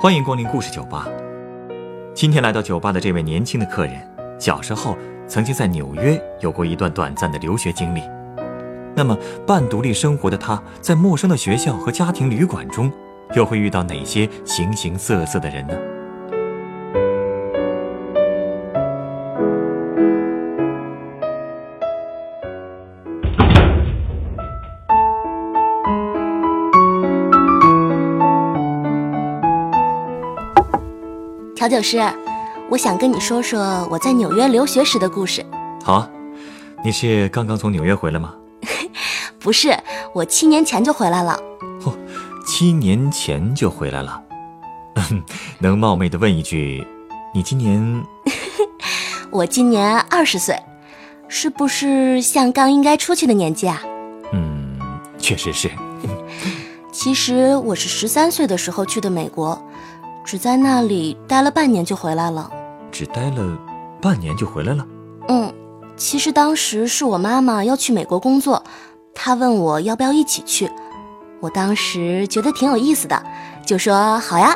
欢迎光临故事酒吧。今天来到酒吧的这位年轻的客人，小时候曾经在纽约有过一段短暂的留学经历。那么，半独立生活的他，在陌生的学校和家庭旅馆中，又会遇到哪些形形色色的人呢？调酒师，我想跟你说说我在纽约留学时的故事。好啊，你是刚刚从纽约回来吗？不是，我七年前就回来了。哦，七年前就回来了。能冒昧的问一句，你今年？我今年二十岁，是不是像刚应该出去的年纪啊？嗯，确实是。其实我是十三岁的时候去的美国。只在那里待了半年就回来了，只待了半年就回来了。嗯，其实当时是我妈妈要去美国工作，她问我要不要一起去，我当时觉得挺有意思的，就说好呀，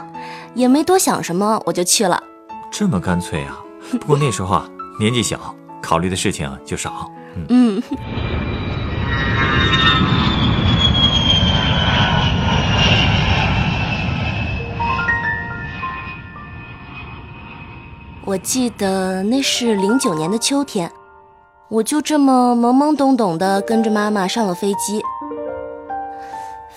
也没多想什么，我就去了。这么干脆啊？不过那时候啊，年纪小，考虑的事情就少。嗯。我记得那是零九年的秋天，我就这么懵懵懂懂的跟着妈妈上了飞机。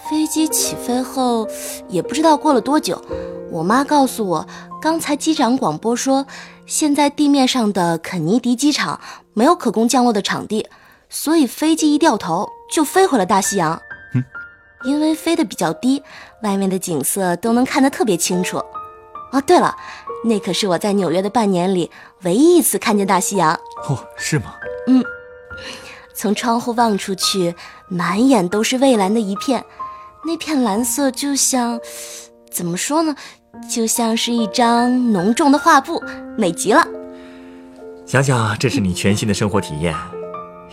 飞机起飞后，也不知道过了多久，我妈告诉我，刚才机长广播说，现在地面上的肯尼迪机场没有可供降落的场地，所以飞机一掉头就飞回了大西洋。嗯，因为飞得比较低，外面的景色都能看得特别清楚。哦，对了。那可是我在纽约的半年里唯一一次看见大西洋哦，是吗？嗯，从窗户望出去，满眼都是蔚蓝的一片，那片蓝色就像，怎么说呢？就像是一张浓重的画布，美极了。想想这是你全新的生活体验，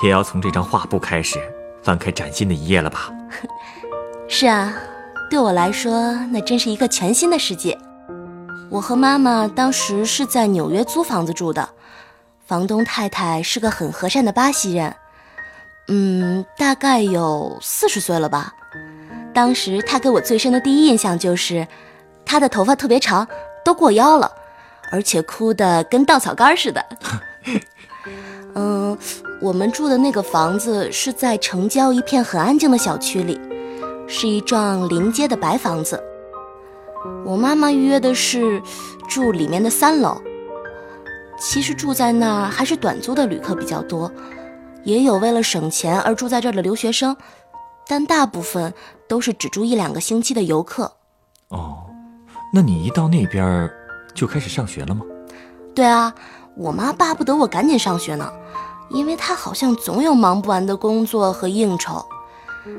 也要从这张画布开始，翻开崭新的一页了吧？是啊，对我来说，那真是一个全新的世界。我和妈妈当时是在纽约租房子住的，房东太太是个很和善的巴西人，嗯，大概有四十岁了吧。当时她给我最深的第一印象就是，她的头发特别长，都过腰了，而且哭得跟稻草杆似的。嗯，我们住的那个房子是在城郊一片很安静的小区里，是一幢临街的白房子。我妈妈预约的是住里面的三楼。其实住在那儿还是短租的旅客比较多，也有为了省钱而住在这儿的留学生，但大部分都是只住一两个星期的游客。哦，那你一到那边就开始上学了吗？对啊，我妈巴不得我赶紧上学呢，因为她好像总有忙不完的工作和应酬，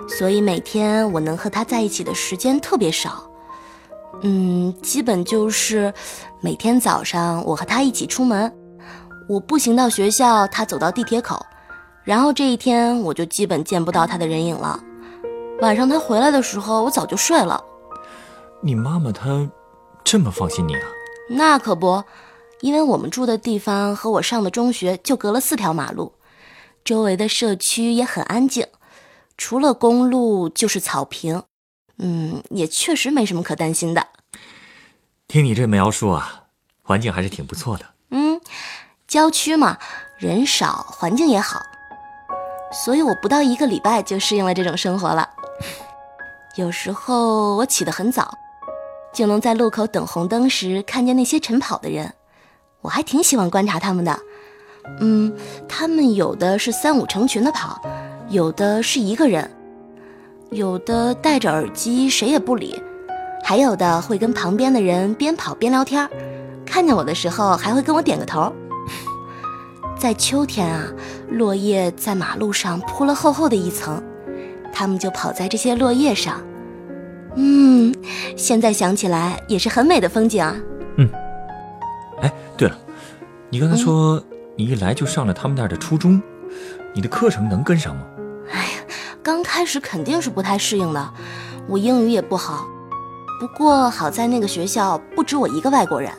所以每天我能和她在一起的时间特别少。嗯，基本就是每天早上我和他一起出门，我步行到学校，他走到地铁口，然后这一天我就基本见不到他的人影了。晚上他回来的时候，我早就睡了。你妈妈她这么放心你啊？那可不，因为我们住的地方和我上的中学就隔了四条马路，周围的社区也很安静，除了公路就是草坪。嗯，也确实没什么可担心的。听你这描述啊，环境还是挺不错的。嗯，郊区嘛，人少，环境也好，所以我不到一个礼拜就适应了这种生活了。有时候我起得很早，就能在路口等红灯时看见那些晨跑的人，我还挺喜欢观察他们的。嗯，他们有的是三五成群的跑，有的是一个人。有的戴着耳机，谁也不理；还有的会跟旁边的人边跑边聊天，看见我的时候还会跟我点个头。在秋天啊，落叶在马路上铺了厚厚的一层，他们就跑在这些落叶上。嗯，现在想起来也是很美的风景啊。嗯。哎，对了，你刚才说你一来就上了他们那儿的初中，你的课程能跟上吗？刚开始肯定是不太适应的，我英语也不好，不过好在那个学校不止我一个外国人，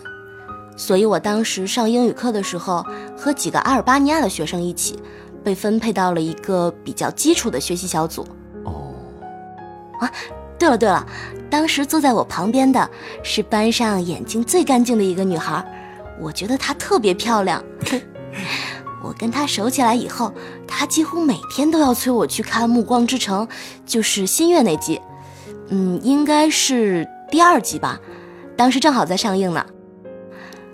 所以我当时上英语课的时候，和几个阿尔巴尼亚的学生一起，被分配到了一个比较基础的学习小组。哦，啊，对了对了，当时坐在我旁边的是班上眼睛最干净的一个女孩，我觉得她特别漂亮。我跟他熟起来以后，他几乎每天都要催我去看《暮光之城》，就是新月那集，嗯，应该是第二集吧，当时正好在上映呢。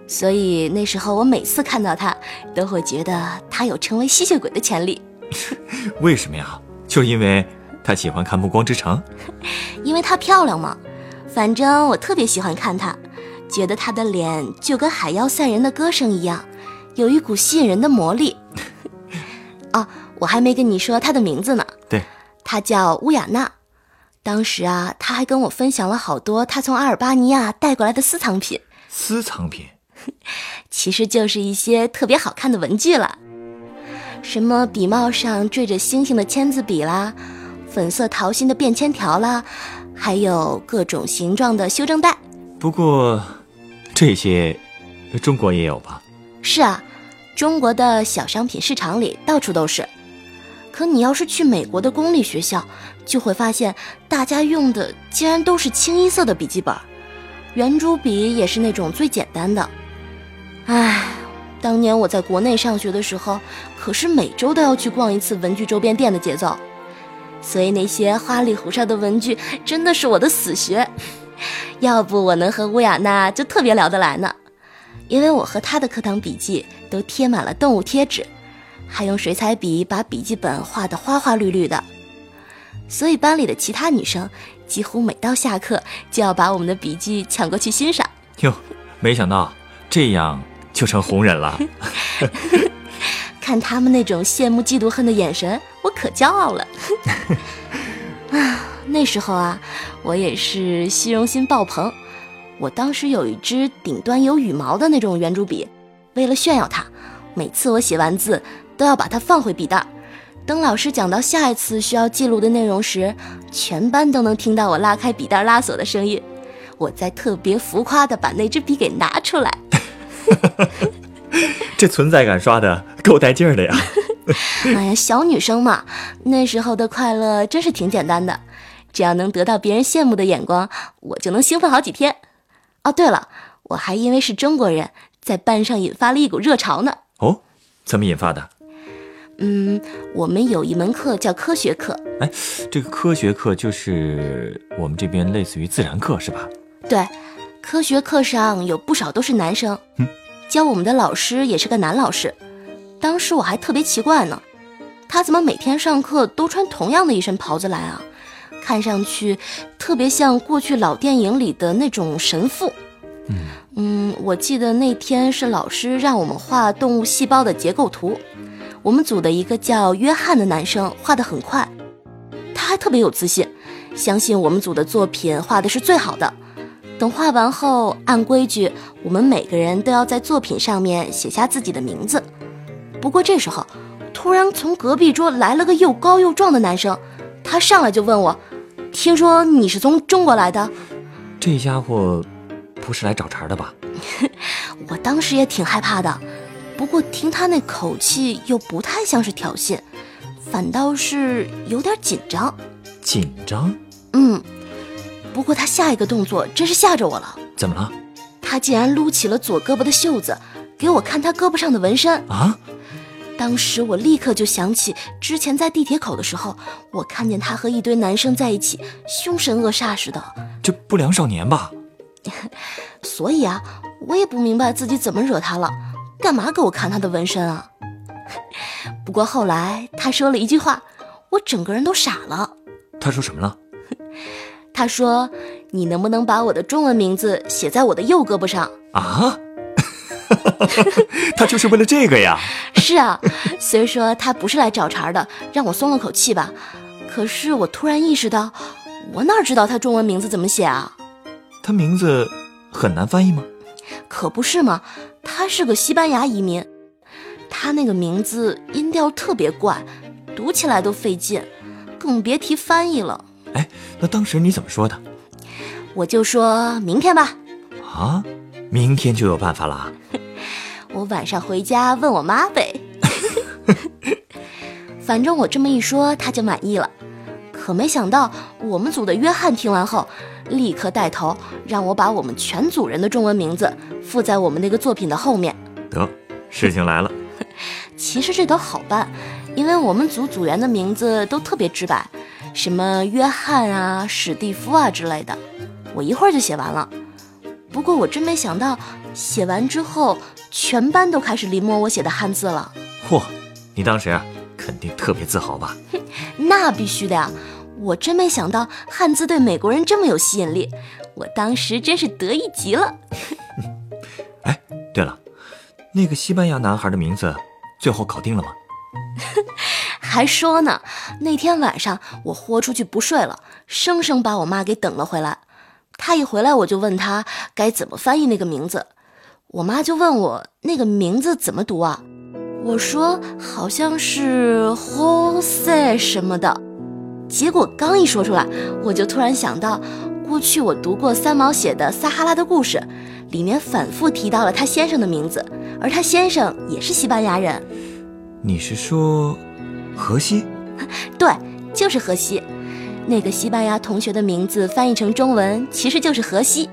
所以那时候我每次看到他，都会觉得他有成为吸血鬼的潜力。为什么呀？就因为他喜欢看《暮光之城》。因为她漂亮嘛，反正我特别喜欢看她，觉得她的脸就跟海妖赛人的歌声一样，有一股吸引人的魔力。哦，我还没跟你说她的名字呢。对，她叫乌雅娜。当时啊，她还跟我分享了好多她从阿尔巴尼亚带过来的私藏品。私藏品，其实就是一些特别好看的文具了，什么笔帽上缀着星星的签字笔啦。粉色桃心的便签条啦，还有各种形状的修正带。不过，这些中国也有吧？是啊，中国的小商品市场里到处都是。可你要是去美国的公立学校，就会发现大家用的竟然都是清一色的笔记本，圆珠笔也是那种最简单的。唉，当年我在国内上学的时候，可是每周都要去逛一次文具周边店的节奏。所以那些花里胡哨的文具真的是我的死穴，要不我能和乌雅娜就特别聊得来呢。因为我和她的课堂笔记都贴满了动物贴纸，还用水彩笔把笔记本画得花花绿绿的，所以班里的其他女生几乎每到下课就要把我们的笔记抢过去欣赏。哟，没想到这样就成红人了。看他们那种羡慕、嫉妒、恨的眼神，我可骄傲了。啊，那时候啊，我也是虚荣心爆棚。我当时有一支顶端有羽毛的那种圆珠笔，为了炫耀它，每次我写完字都要把它放回笔袋。等老师讲到下一次需要记录的内容时，全班都能听到我拉开笔袋拉锁的声音。我在特别浮夸的把那支笔给拿出来。这存在感刷的够带劲儿的呀！哎呀，小女生嘛，那时候的快乐真是挺简单的，只要能得到别人羡慕的眼光，我就能兴奋好几天。哦，对了，我还因为是中国人，在班上引发了一股热潮呢。哦，怎么引发的？嗯，我们有一门课叫科学课。哎，这个科学课就是我们这边类似于自然课是吧？对，科学课上有不少都是男生。嗯。教我们的老师也是个男老师，当时我还特别奇怪呢，他怎么每天上课都穿同样的一身袍子来啊？看上去特别像过去老电影里的那种神父。嗯嗯，我记得那天是老师让我们画动物细胞的结构图，我们组的一个叫约翰的男生画得很快，他还特别有自信，相信我们组的作品画的是最好的。等画完后，按规矩，我们每个人都要在作品上面写下自己的名字。不过这时候，突然从隔壁桌来了个又高又壮的男生，他上来就问我：“听说你是从中国来的？”这家伙不是来找茬的吧？我当时也挺害怕的，不过听他那口气又不太像是挑衅，反倒是有点紧张。紧张？嗯。不过他下一个动作真是吓着我了，怎么了？他竟然撸起了左胳膊的袖子，给我看他胳膊上的纹身啊！当时我立刻就想起之前在地铁口的时候，我看见他和一堆男生在一起，凶神恶煞似的。这不良少年吧？所以啊，我也不明白自己怎么惹他了，干嘛给我看他的纹身啊？不过后来他说了一句话，我整个人都傻了。他说什么了？他说：“你能不能把我的中文名字写在我的右胳膊上啊？” 他就是为了这个呀。是啊，虽说他不是来找茬的，让我松了口气吧。可是我突然意识到，我哪知道他中文名字怎么写啊？他名字很难翻译吗？可不是嘛，他是个西班牙移民，他那个名字音调特别怪，读起来都费劲，更别提翻译了。哎，那当时你怎么说的？我就说明天吧。啊，明天就有办法了？我晚上回家问我妈呗。反正我这么一说，她就满意了。可没想到，我们组的约翰听完后，立刻带头让我把我们全组人的中文名字附在我们那个作品的后面。得，事情来了。其实这都好办，因为我们组组员的名字都特别直白，什么约翰啊、史蒂夫啊之类的，我一会儿就写完了。不过我真没想到，写完之后，全班都开始临摹我写的汉字了。嚯，你当时啊肯定特别自豪吧？那必须的呀！我真没想到汉字对美国人这么有吸引力，我当时真是得意极了。哎，对了，那个西班牙男孩的名字最后搞定了吗？还说呢，那天晚上我豁出去不睡了，生生把我妈给等了回来。她一回来我就问他该怎么翻译那个名字，我妈就问我那个名字怎么读啊？我说好像是 Jose 什么的，结果刚一说出来，我就突然想到，过去我读过三毛写的《撒哈拉的故事》，里面反复提到了他先生的名字，而他先生也是西班牙人。你是说荷西？对，就是荷西。那个西班牙同学的名字翻译成中文其实就是荷西。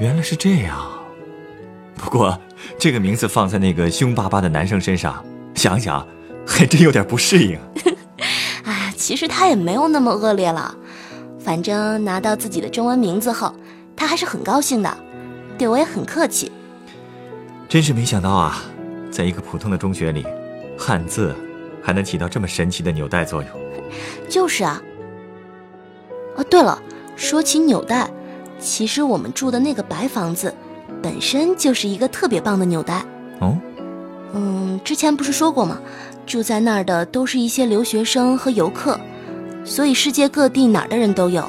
原来是这样。不过。这个名字放在那个凶巴巴的男生身上，想想还真有点不适应。哎，其实他也没有那么恶劣了。反正拿到自己的中文名字后，他还是很高兴的，对我也很客气。真是没想到啊，在一个普通的中学里，汉字还能起到这么神奇的纽带作用。就是啊。哦，对了，说起纽带，其实我们住的那个白房子。本身就是一个特别棒的纽带哦，嗯，之前不是说过吗？住在那儿的都是一些留学生和游客，所以世界各地哪儿的人都有。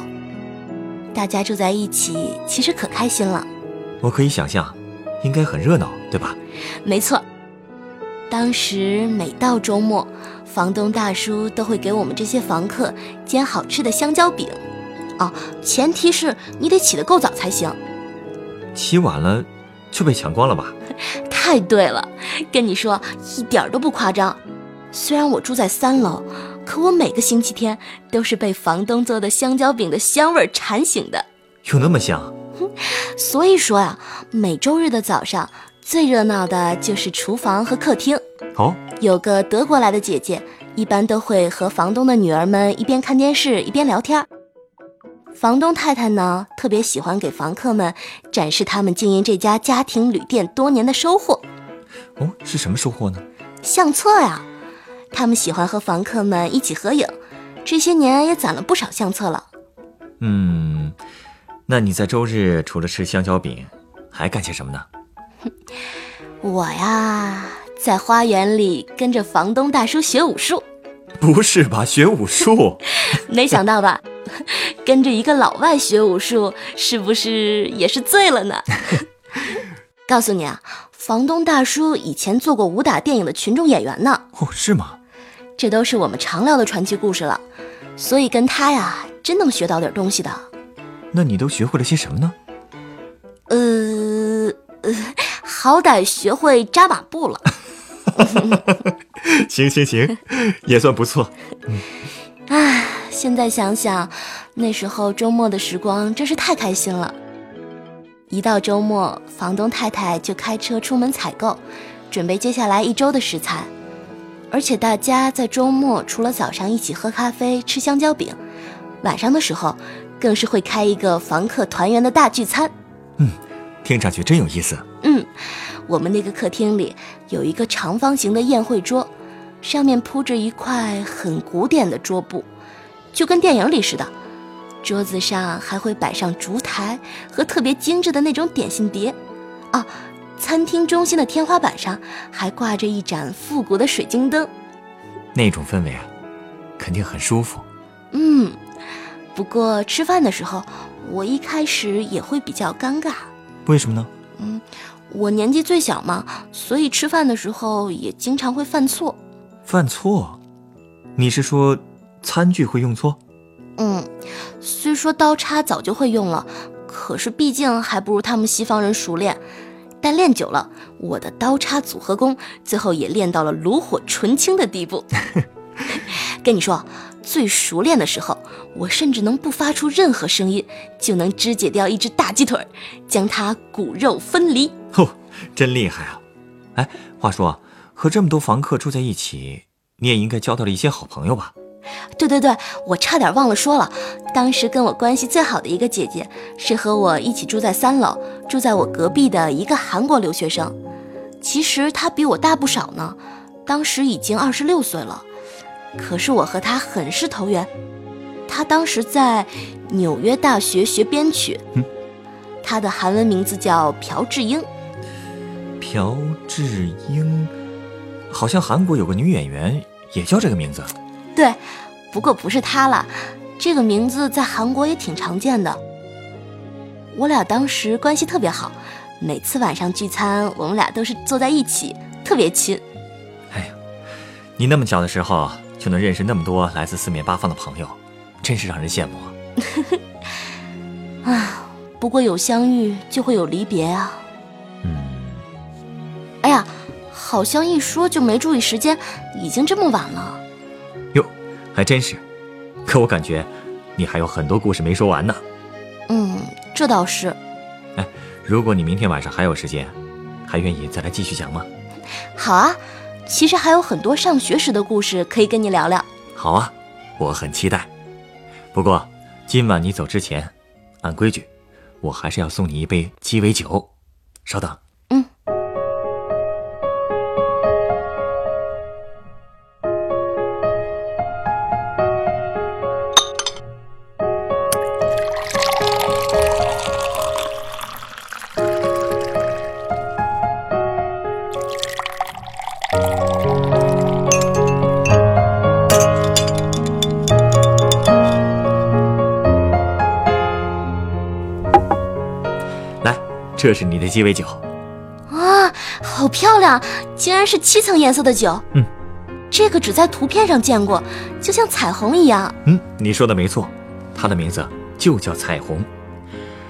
大家住在一起，其实可开心了。我可以想象，应该很热闹，对吧？没错。当时每到周末，房东大叔都会给我们这些房客煎好吃的香蕉饼。哦，前提是你得起得够早才行。起晚了，就被抢光了吧？太对了，跟你说一点都不夸张。虽然我住在三楼，可我每个星期天都是被房东做的香蕉饼的香味馋醒的。有那么香？所以说呀，每周日的早上最热闹的就是厨房和客厅。哦，有个德国来的姐姐，一般都会和房东的女儿们一边看电视一边聊天。房东太太呢，特别喜欢给房客们展示他们经营这家家庭旅店多年的收获。哦，是什么收获呢？相册呀，他们喜欢和房客们一起合影，这些年也攒了不少相册了。嗯，那你在周日除了吃香蕉饼，还干些什么呢？我呀，在花园里跟着房东大叔学武术。不是吧，学武术？没想到吧？跟着一个老外学武术，是不是也是醉了呢？告诉你啊，房东大叔以前做过武打电影的群众演员呢。哦，是吗？这都是我们常聊的传奇故事了，所以跟他呀，真能学到点东西的。那你都学会了些什么呢？呃呃，好歹学会扎马步了。行行行，也算不错。嗯。唉，现在想想，那时候周末的时光真是太开心了。一到周末，房东太太就开车出门采购，准备接下来一周的食材。而且大家在周末除了早上一起喝咖啡、吃香蕉饼，晚上的时候更是会开一个房客团圆的大聚餐。嗯，听上去真有意思。嗯，我们那个客厅里有一个长方形的宴会桌。上面铺着一块很古典的桌布，就跟电影里似的。桌子上还会摆上烛台和特别精致的那种点心碟。哦，餐厅中心的天花板上还挂着一盏复古的水晶灯。那种氛围啊，肯定很舒服。嗯，不过吃饭的时候，我一开始也会比较尴尬。为什么呢？嗯，我年纪最小嘛，所以吃饭的时候也经常会犯错。犯错？你是说餐具会用错？嗯，虽说刀叉早就会用了，可是毕竟还不如他们西方人熟练。但练久了，我的刀叉组合功最后也练到了炉火纯青的地步。跟你说，最熟练的时候，我甚至能不发出任何声音，就能肢解掉一只大鸡腿，将它骨肉分离。哦，真厉害啊！哎，话说，和这么多房客住在一起，你也应该交到了一些好朋友吧？对对对，我差点忘了说了，当时跟我关系最好的一个姐姐，是和我一起住在三楼，住在我隔壁的一个韩国留学生。其实她比我大不少呢，当时已经二十六岁了。可是我和她很是投缘。她当时在纽约大学学编曲，她的韩文名字叫朴智英。朴智英，好像韩国有个女演员也叫这个名字。对，不过不是她了。这个名字在韩国也挺常见的。我俩当时关系特别好，每次晚上聚餐，我们俩都是坐在一起，特别亲。哎呀，你那么小的时候就能认识那么多来自四面八方的朋友，真是让人羡慕啊！啊，不过有相遇就会有离别啊。嗯。哎呀，好像一说就没注意时间，已经这么晚了。哟，还真是。可我感觉，你还有很多故事没说完呢。嗯，这倒是。哎，如果你明天晚上还有时间，还愿意再来继续讲吗？好啊，其实还有很多上学时的故事可以跟你聊聊。好啊，我很期待。不过今晚你走之前，按规矩，我还是要送你一杯鸡尾酒。稍等。这是你的鸡尾酒，啊，好漂亮！竟然是七层颜色的酒。嗯，这个只在图片上见过，就像彩虹一样。嗯，你说的没错，它的名字就叫彩虹。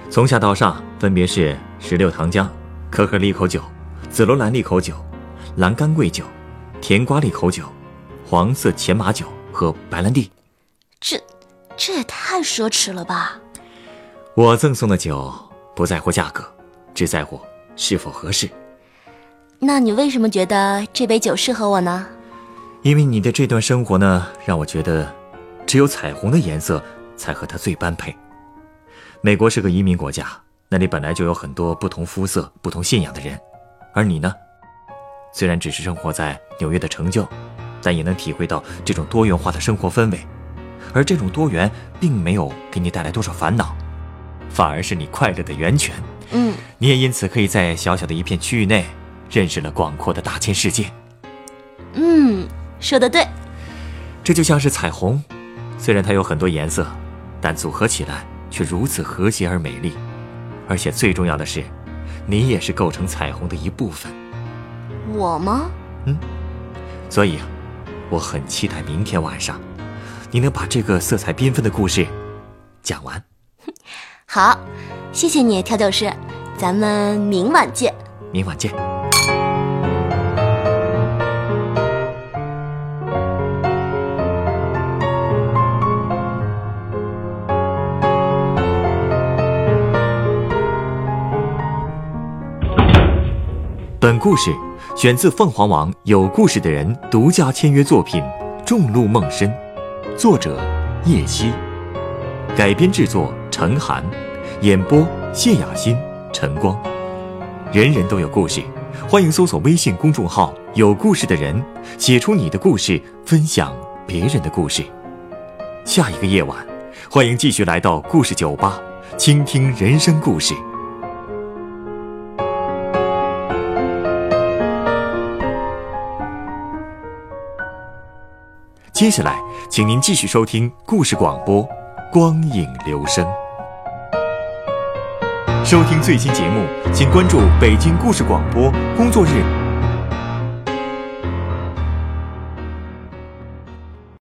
从下到上分别是石榴糖浆、可可利口酒、紫罗兰利口酒、蓝干桂酒、甜瓜利口酒、黄色前马酒和白兰地。这，这也太奢侈了吧！我赠送的酒不在乎价格。只在乎是否合适。那你为什么觉得这杯酒适合我呢？因为你的这段生活呢，让我觉得，只有彩虹的颜色才和它最般配。美国是个移民国家，那里本来就有很多不同肤色、不同信仰的人，而你呢，虽然只是生活在纽约的城就，但也能体会到这种多元化的生活氛围，而这种多元并没有给你带来多少烦恼，反而是你快乐的源泉。嗯，你也因此可以在小小的一片区域内认识了广阔的大千世界。嗯，说的对。这就像是彩虹，虽然它有很多颜色，但组合起来却如此和谐而美丽。而且最重要的是，你也是构成彩虹的一部分。我吗？嗯。所以，我很期待明天晚上，你能把这个色彩缤纷的故事讲完。好。谢谢你，调酒师，咱们明晚见。明晚见。本故事选自凤凰网有故事的人独家签约作品《众鹿梦深》，作者叶希，改编制作陈寒。演播：谢雅欣、陈光。人人都有故事，欢迎搜索微信公众号“有故事的人”，写出你的故事，分享别人的故事。下一个夜晚，欢迎继续来到故事酒吧，倾听人生故事。接下来，请您继续收听故事广播《光影留声》。收听最新节目，请关注北京故事广播，工作日